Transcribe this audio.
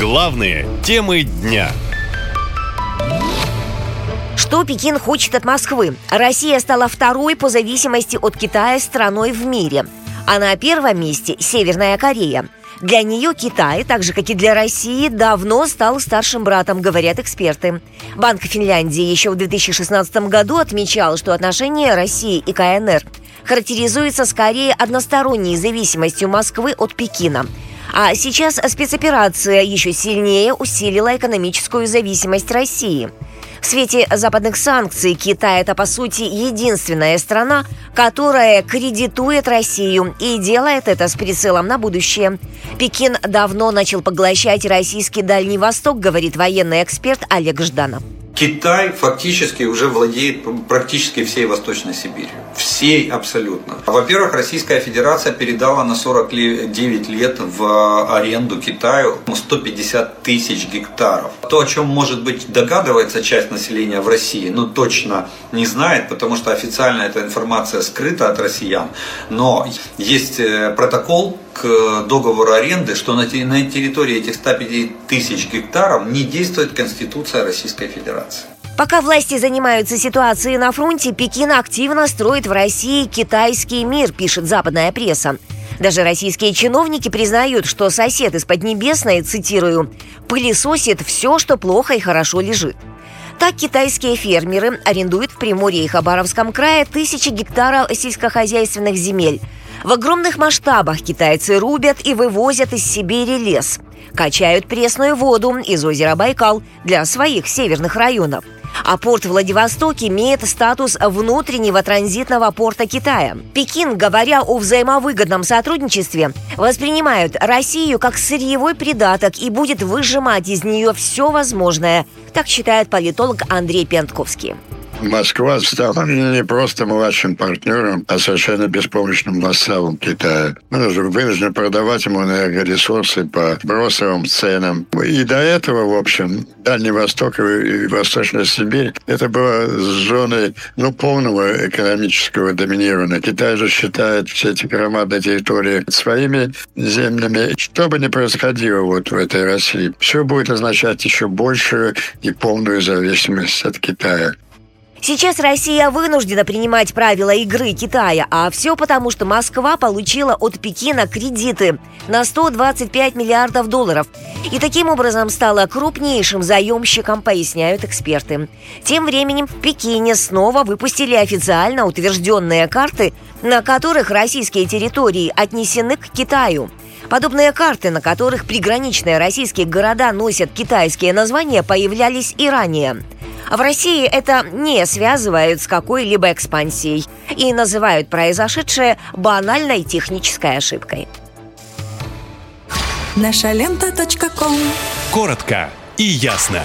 Главные темы дня. Что Пекин хочет от Москвы? Россия стала второй по зависимости от Китая страной в мире. А на первом месте Северная Корея. Для нее Китай, так же как и для России, давно стал старшим братом, говорят эксперты. Банк Финляндии еще в 2016 году отмечал, что отношения России и КНР характеризуются скорее односторонней зависимостью Москвы от Пекина – а сейчас спецоперация еще сильнее усилила экономическую зависимость России. В свете западных санкций Китай – это, по сути, единственная страна, которая кредитует Россию и делает это с прицелом на будущее. Пекин давно начал поглощать российский Дальний Восток, говорит военный эксперт Олег Жданов. Китай фактически уже владеет практически всей Восточной Сибирью. Всей абсолютно. Во-первых, Российская Федерация передала на 49 лет в аренду Китаю 150 тысяч гектаров. То, о чем, может быть, догадывается часть населения в России, ну точно не знает, потому что официально эта информация скрыта от россиян. Но есть э, протокол к договору аренды, что на территории этих 150 тысяч гектаров не действует Конституция Российской Федерации. Пока власти занимаются ситуацией на фронте, Пекин активно строит в России китайский мир, пишет западная пресса. Даже российские чиновники признают, что сосед из Поднебесной, цитирую, «пылесосит все, что плохо и хорошо лежит». Так китайские фермеры арендуют в Приморье и Хабаровском крае тысячи гектаров сельскохозяйственных земель – в огромных масштабах китайцы рубят и вывозят из Сибири лес. Качают пресную воду из озера Байкал для своих северных районов. А порт Владивосток имеет статус внутреннего транзитного порта Китая. Пекин, говоря о взаимовыгодном сотрудничестве, воспринимают Россию как сырьевой придаток и будет выжимать из нее все возможное, так считает политолог Андрей Пентковский. Москва стала не просто младшим партнером, а совершенно беспомощным вассалом Китая. Мы же вынуждены продавать ему энергоресурсы по бросовым ценам. И до этого, в общем, Дальний Восток и Восточная Сибирь это было зоной ну, полного экономического доминирования. Китай же считает все эти громадные территории своими землями. Что бы ни происходило вот в этой России, все будет означать еще большую и полную зависимость от Китая. Сейчас Россия вынуждена принимать правила игры Китая, а все потому, что Москва получила от Пекина кредиты на 125 миллиардов долларов. И таким образом стала крупнейшим заемщиком, поясняют эксперты. Тем временем в Пекине снова выпустили официально утвержденные карты, на которых российские территории отнесены к Китаю. Подобные карты, на которых приграничные российские города носят китайские названия, появлялись и ранее – в России это не связывают с какой-либо экспансией и называют произошедшее банальной технической ошибкой. Наша лента. Коротко и ясно.